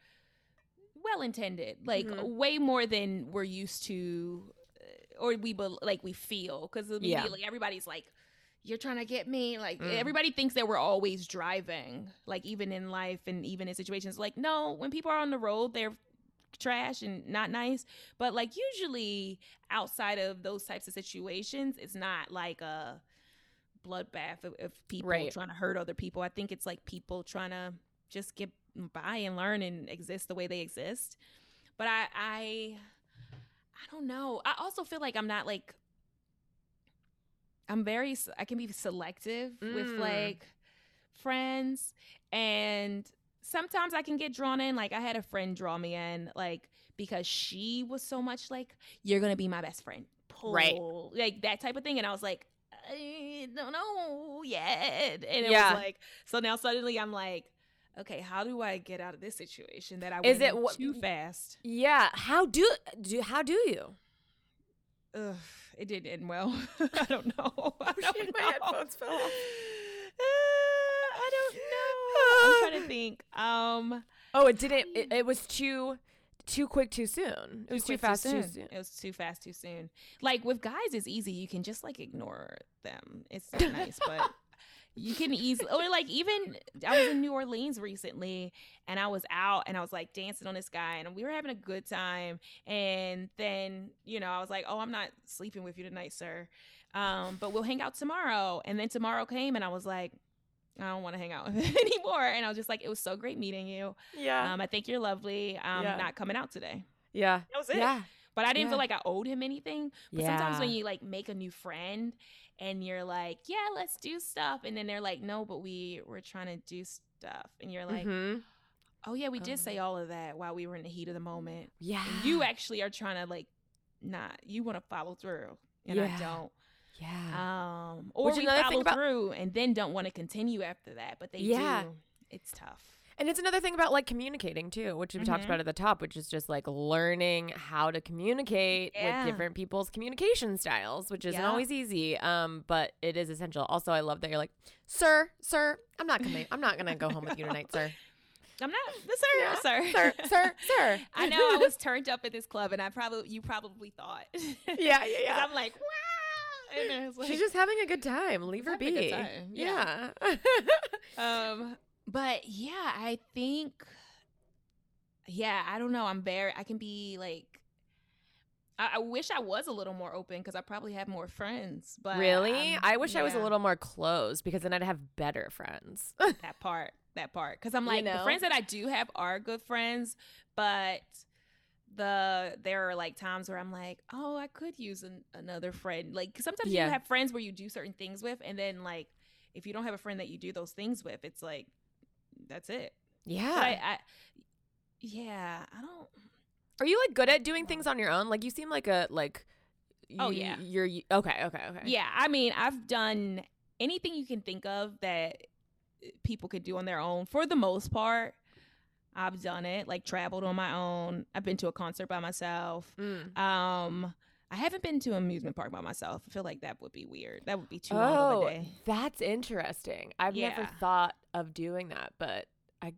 well intended, like Mhm. way more than we're used to, uh, or we bel like we feel. Because Yeah. immediately everybody's like, "You're trying to get me." Like Mm. everybody thinks that we're always driving, like even in life and even in situations. Like no, when people are on the road, they're trash and not nice. But like usually outside of those types of situations, it's not like a bloodbath of, of people Right. trying to hurt other people. I think it's like people trying to just get by and learn and exist the way they exist. But I I I don't know. I also feel like I'm not like I'm very I can be selective with Mm. like friends and sometimes I can get drawn in like I had a friend draw me in like because she was so much like you're going to be my best friend. Right. Like that type of thing and I was like I don't know yet. And it Yeah. was like so now suddenly I'm like okay, how do I get out of this situation that I Is went it in what- too fast? yeah, how do do how do you? Ugh, it didn't end well. I don't know. I don't shit, my know. headphones fell off. Uh, I don't know. I'm trying to think. Um, Oh, it didn't. It, it was too too quick, too soon. It was too quick, fast, too soon. It was too fast, too soon. Like with guys, it's easy. You can just like ignore them. It's so nice, but you can easily or like even I was in New Orleans recently and I was out and I was like dancing on this guy and we were having a good time and then you know I was like oh I'm not sleeping with you tonight sir. Um but we'll hang out tomorrow and then tomorrow came and I was like I don't want to hang out with him anymore and I was just like it was so great meeting you. Yeah, um I think you're lovely I'm Yeah. not coming out today. Yeah, that was it. Yeah, but I didn't Yeah. feel like I owed him anything. But sometimes when you like make a new friend and you're like, yeah, let's do stuff, and then they're like, no, but we we're trying to do stuff, and you're like, Mhm. oh yeah, we did Um, say all of that while we were in the heat of the moment. yeah. And you actually are trying to like, not you want to follow through, and I don't. yeah. Um, or Which we follow about- through and then don't want to continue after that, but they Yeah. do. It's tough. And it's another thing about like communicating too, which we talked Mhm. about at the top, which is just like learning how to communicate Yeah. with different people's communication styles, which isn't Yeah. always easy. Um, but it is essential. Also, I love that you're like, sir, sir, I'm not coming. I'm not gonna go home with you tonight, sir. I'm not, sir, Yeah. sir, Sir, sir, sir. I know I was turned up at this club, and I probably you probably thought. Yeah, yeah, yeah. I'm like, wow. And like, She's just having a good time. Leave her having a good be. time, Yeah. um, but yeah, I think, yeah, I don't know. I'm very, I can be like, I, I wish I was a little more open because I probably have more friends. But really? I'm- I wish I was a little more closed because then I'd have better friends. that part, that part. Because I'm You like, the friends that I do have are good friends, but the there are like times where I'm like, oh, I could use an, another friend. Like sometimes Yeah. you have friends where you do certain things with, and then like if you don't have a friend that you do those things with, it's like that's it. yeah. I, I yeah, I don't. Are you like good at doing things on your own? Like you seem like a like. Oh, you- yeah. You're you- okay. Okay. Okay. Yeah, I mean, I've done anything you can think of that people could do on their own for the most part. I've done it, like traveled on my own. I've been to a concert by myself. Mm. Um, I haven't been to an amusement park by myself. I feel like that would be weird. That would be too long of Oh, a day. that's interesting. I've never thought of doing that, but I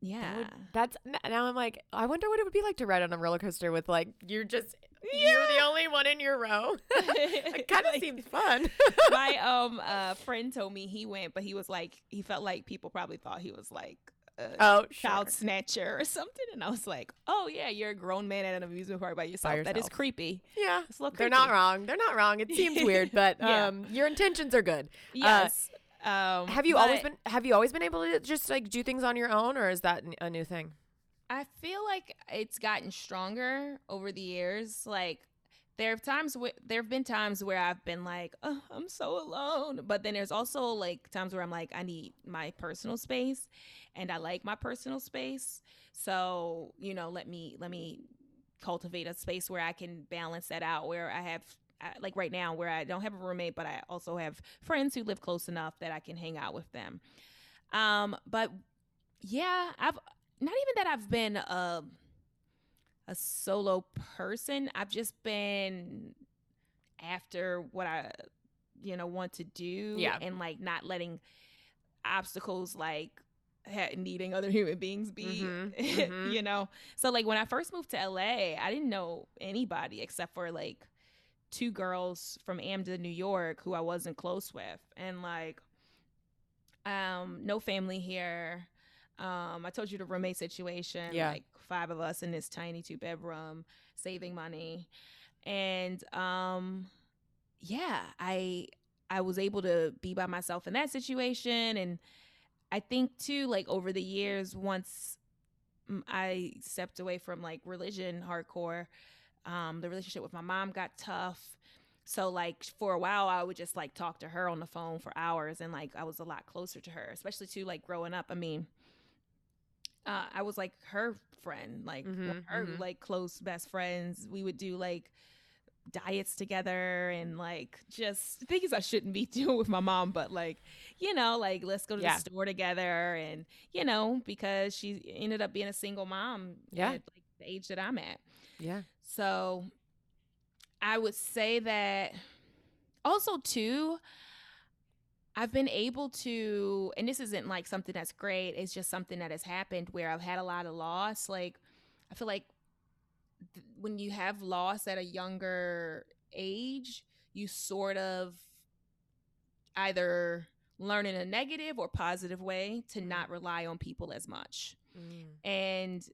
Yeah. would, that's now I'm like, I wonder what it would be like to ride on a roller coaster with like you're just you're the only one in your row. it kind of Like, seems fun. my um uh friend told me he went, but he was like he felt like people probably thought he was like a oh, child sure. snatcher or something, and I was like, oh yeah, you're a grown man at an amusement park by yourself. That is yourself. creepy. Yeah. It's a little They're not wrong. They're not wrong. It seems weird, but Yeah. um, your intentions are good. Yes. um, Have you always been? Have you always been able to just like do things on your own, or is that a new thing? I feel like it's gotten stronger over the years. Like there have times where there have been times where I've been like, oh, I'm so alone. But then there's also like times where I'm like, I need my personal space and I like my personal space. So, you know, let me let me cultivate a space where I can balance that out where I have like right now where I don't have a roommate, but I also have friends who live close enough that I can hang out with them. Um, but yeah, I've not even that I've been a a solo person. I've just been after what I you know want to do yeah. and like not letting obstacles like needing other human beings be mm-hmm, mm-hmm. you know so like when i first moved to la i didn't know anybody except for like two girls from amden new york who i wasn't close with and like um no family here um, I told you the roommate situation. Yeah. Like five of us in this tiny two bedroom, saving money, and um, yeah, I I was able to be by myself in that situation, and I think too, like over the years, once I stepped away from like religion hardcore, um, the relationship with my mom got tough. So like for a while I would just like talk to her on the phone for hours and like I was a lot closer to her, especially too like growing up. I mean, uh, I was like her friend, like mm-hmm, her mm-hmm. like close best friends. We would do like diets together and like just things I shouldn't be doing with my mom, but like, you know, like let's go to yeah. the store together and you know, because she ended up being a single mom yeah. at like the age that I'm at. Yeah. So I would say that also too, I've been able to, and this isn't like something that's great, it's just something that has happened where I've had a lot of loss. Like, I feel like th- when you have loss at a younger age, you sort of either learn in a negative or positive way to not mm. rely on people as much. Mm. And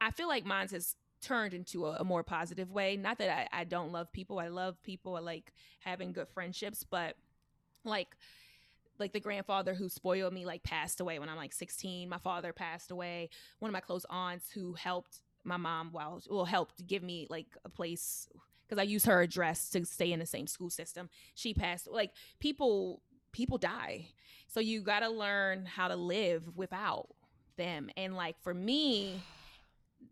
I feel like mine has turned into a, a more positive way. Not that I, I don't love people, I love people, I like having good friendships, but like, like the grandfather who spoiled me like passed away when I'm like 16. My father passed away. One of my close aunts who helped my mom while well helped give me like a place because I used her address to stay in the same school system. She passed like people people die. So you got to learn how to live without them. And like for me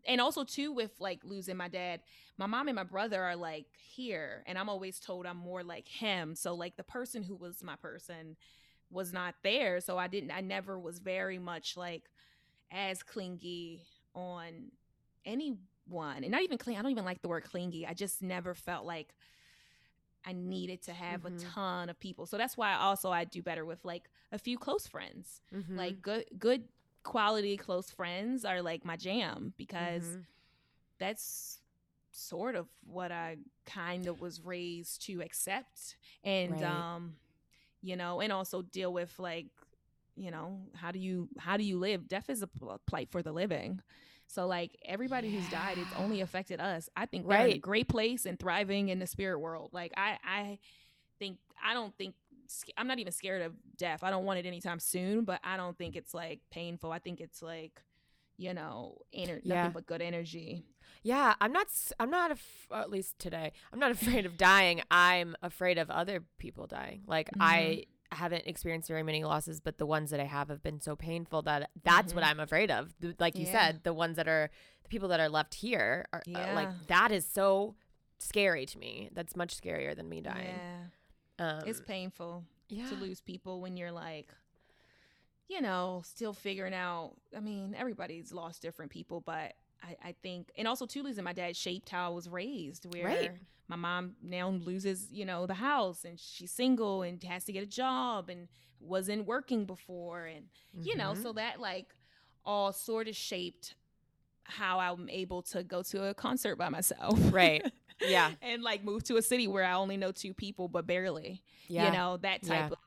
and also too with like losing my dad, my mom and my brother are like here and I'm always told I'm more like him. So like the person who was my person was not there. So I didn't, I never was very much like as clingy on anyone. And not even clean, I don't even like the word clingy. I just never felt like I needed to have mm-hmm. a ton of people. So that's why also I do better with like a few close friends. Mm-hmm. Like good, good quality close friends are like my jam because mm-hmm. that's sort of what I kind of was raised to accept. And right. um you know, and also deal with like, you know, how do you how do you live? Death is a plight for the living. So like everybody yeah. who's died, it's only affected us. I think right. a great place and thriving in the spirit world. Like I I think I don't think I'm not even scared of death. I don't want it anytime soon, but I don't think it's like painful. I think it's like, you know, ener- yeah. nothing but good energy. Yeah, I'm not. I'm not. Af- at least today, I'm not afraid of dying. I'm afraid of other people dying. Like mm-hmm. I haven't experienced very many losses, but the ones that I have have been so painful that that's mm-hmm. what I'm afraid of. Like you yeah. said, the ones that are the people that are left here are yeah. uh, like that is so scary to me. That's much scarier than me dying. Yeah. Um, it's painful yeah. to lose people when you're like, you know, still figuring out. I mean, everybody's lost different people, but I, I think, and also too, losing my dad shaped how I was raised. Where right. my mom now loses, you know, the house, and she's single and has to get a job, and wasn't working before, and mm-hmm. you know, so mm-hmm. that like all sort of shaped how I'm able to go to a concert by myself. Right. Yeah. and like move to a city where I only know two people, but barely. Yeah. You know, that type yeah. of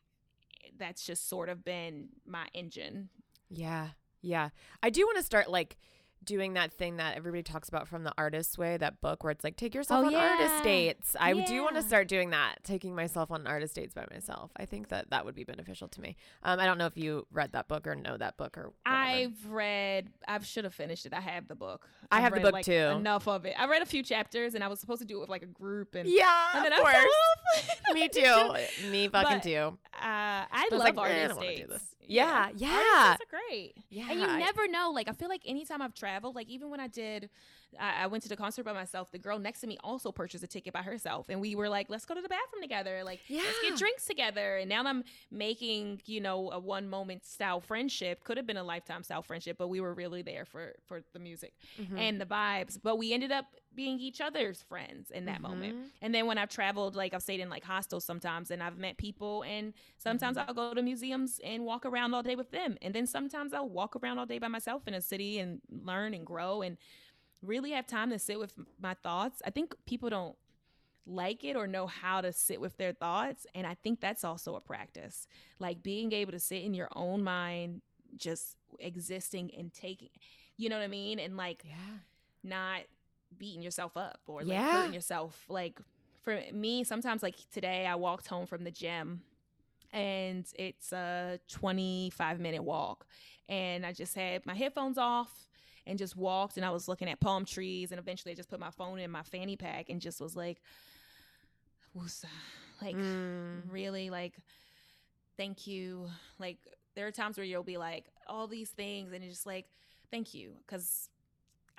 that's just sort of been my engine. Yeah. Yeah. I do want to start like doing that thing that everybody talks about from the artist's way, that book where it's like take yourself Oh, on artist dates. I do want to start doing that, taking myself on artist dates by myself. I think that that would be beneficial to me. Um, I don't know if you read that book or know that book or. whatever. I've read. I should have finished it. I have the book. I I've have the book like, too. Enough of it. I read a few chapters, and I was supposed to do it with like a group, and yeah, and then of I course. me too. Me fucking But, too. Uh, I, I love like, "Eh, I artist wanna do dates. this. Yeah, yeah. Artist dates are great. Yeah, And you never know. Like I feel like anytime I've traveled, like even when I did, I, I went to the concert by myself. The girl next to me also purchased a ticket by herself, and we were like, "Let's go to the bathroom together. Like, let's get drinks together." And now I'm making, you know, a one moment style friendship. Could have been a lifetime style friendship, but we were really there for for the music Mhm. and the vibes. But we ended up being each other's friends in that moment. Mhm. And then when I've traveled, like I've stayed in like hostels sometimes and I've met people and sometimes Mm-hmm. I'll go to museums and walk around all day with them. And then sometimes I'll walk around all day by myself in a city and learn and grow and really have time to sit with my thoughts. I think people don't like it or know how to sit with their thoughts. And I think that's also a practice. Like being able to sit in your own mind, just existing and taking, you know what I mean? And like Yeah. not beating yourself up or like Yeah. hurting yourself. Like for me, sometimes like today I walked home from the gym and it's a 25 minute walk and I just had my headphones off and just walked and I was looking at palm trees and eventually I just put my phone in my fanny pack and just was like woosah. like Mm. really like thank you like there are times where you'll be like all these things and it's just like thank you because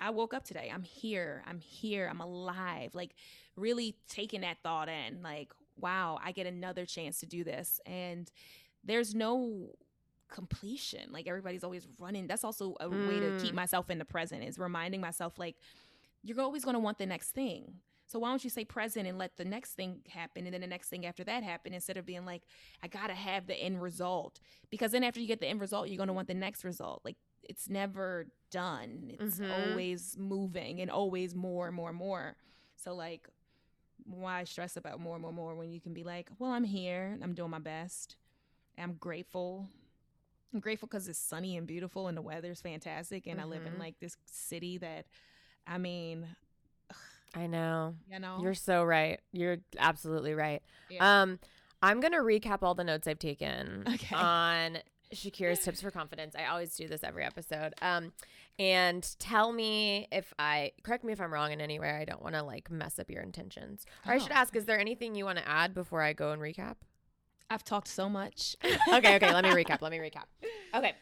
i woke up today. I'm here. I'm here. I'm alive. Like really taking that thought in like wow i get another chance to do this. And there's no completion. Like everybody's always running. That's also a way to keep Mm. myself in the present is reminding myself like you're always going to want the next thing. So why don't you say present and let the next thing happen and then the next thing after that happen instead of being like, I gotta have the end result. Because then after you get the end result, you're gonna want the next result. Like it's never done. It's Mhm. always moving and always more and more and more. So like why stress about more and more and more when you can be like, well, I'm here, I'm doing my best. I'm grateful. I'm grateful because it's sunny and beautiful and the weather's fantastic and I live in Mhm. like this city that I mean, I know. you know, You're so right. You're absolutely right. Yeah. Um, I'm gonna recap all the notes I've taken Okay. on Shakira's tips for confidence. I always do this every episode. Um, and tell me if I correct me if I'm wrong in any way. I don't want to like mess up your intentions. Or I should Oh. ask: Is there anything you want to add before I go and recap? I've talked so much. okay, okay. Let me recap. Let me recap. Okay.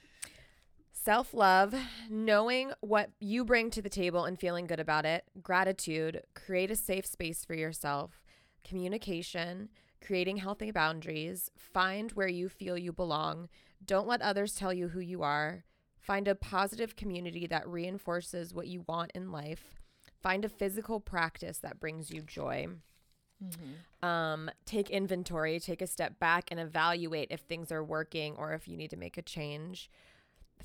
Self love, knowing what you bring to the table and feeling good about it, gratitude, create a safe space for yourself, communication, creating healthy boundaries, find where you feel you belong, don't let others tell you who you are, find a positive community that reinforces what you want in life, find a physical practice that brings you joy um, take inventory, take a step back and evaluate if things are working or if you need to make a change.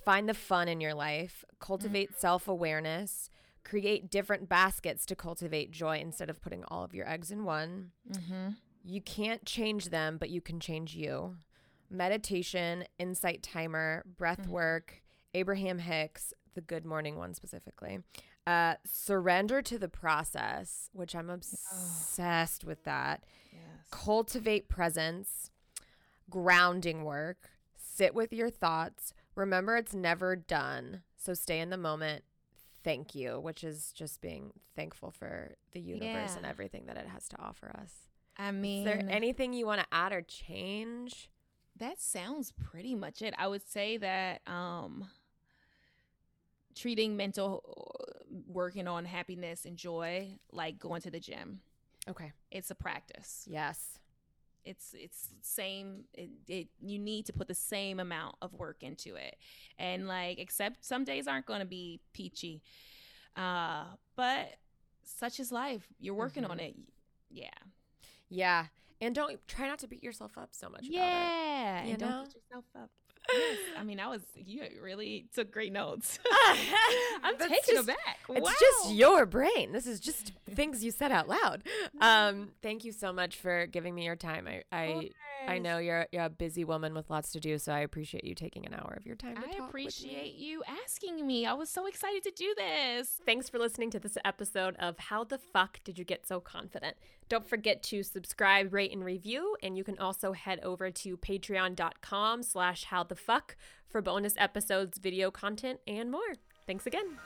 Find the fun in your life, cultivate self awareness, create different baskets to cultivate joy instead of putting all of your eggs in one. Mm-hmm. You can't change them, but you can change you. Meditation, insight timer, breath Mhm. work, Abraham Hicks, the good morning one specifically. Uh, surrender to the process, which I'm obsessed with that. Yes. Cultivate presence, grounding work, sit with your thoughts. Remember, it's never done. So stay in the moment. Thank you, which is just being thankful for the universe and everything that it has to offer us. I mean, Is there anything you want to add or change? That sounds pretty much it. I would say that um, treating mental working on happiness and joy like going to the gym. Okay. It's a practice. Yes. It's it's same. It, it you need to put the same amount of work into it, and like except some days aren't going to be peachy, uh, but such is life. You're working on Mhm. it. Yeah. Yeah. And don't try not to beat yourself up so much. Yeah, you and know? don't beat yourself up. Yes. I mean, I was you really took great notes. I'm That's taken just- aback. It's just your brain. This is just things you said out loud. Um, thank you so much for giving me your time. I, I I know you're you're a busy woman with lots to do, so I appreciate you taking an hour of your time to I appreciate you asking me. I was so excited to do this. Thanks for listening to this episode of How the Fuck Did You Get So Confident? Don't forget to subscribe, rate, and review, and you can also head over to patreon.com slash how the fuck for bonus episodes, video content, and more. Thanks again.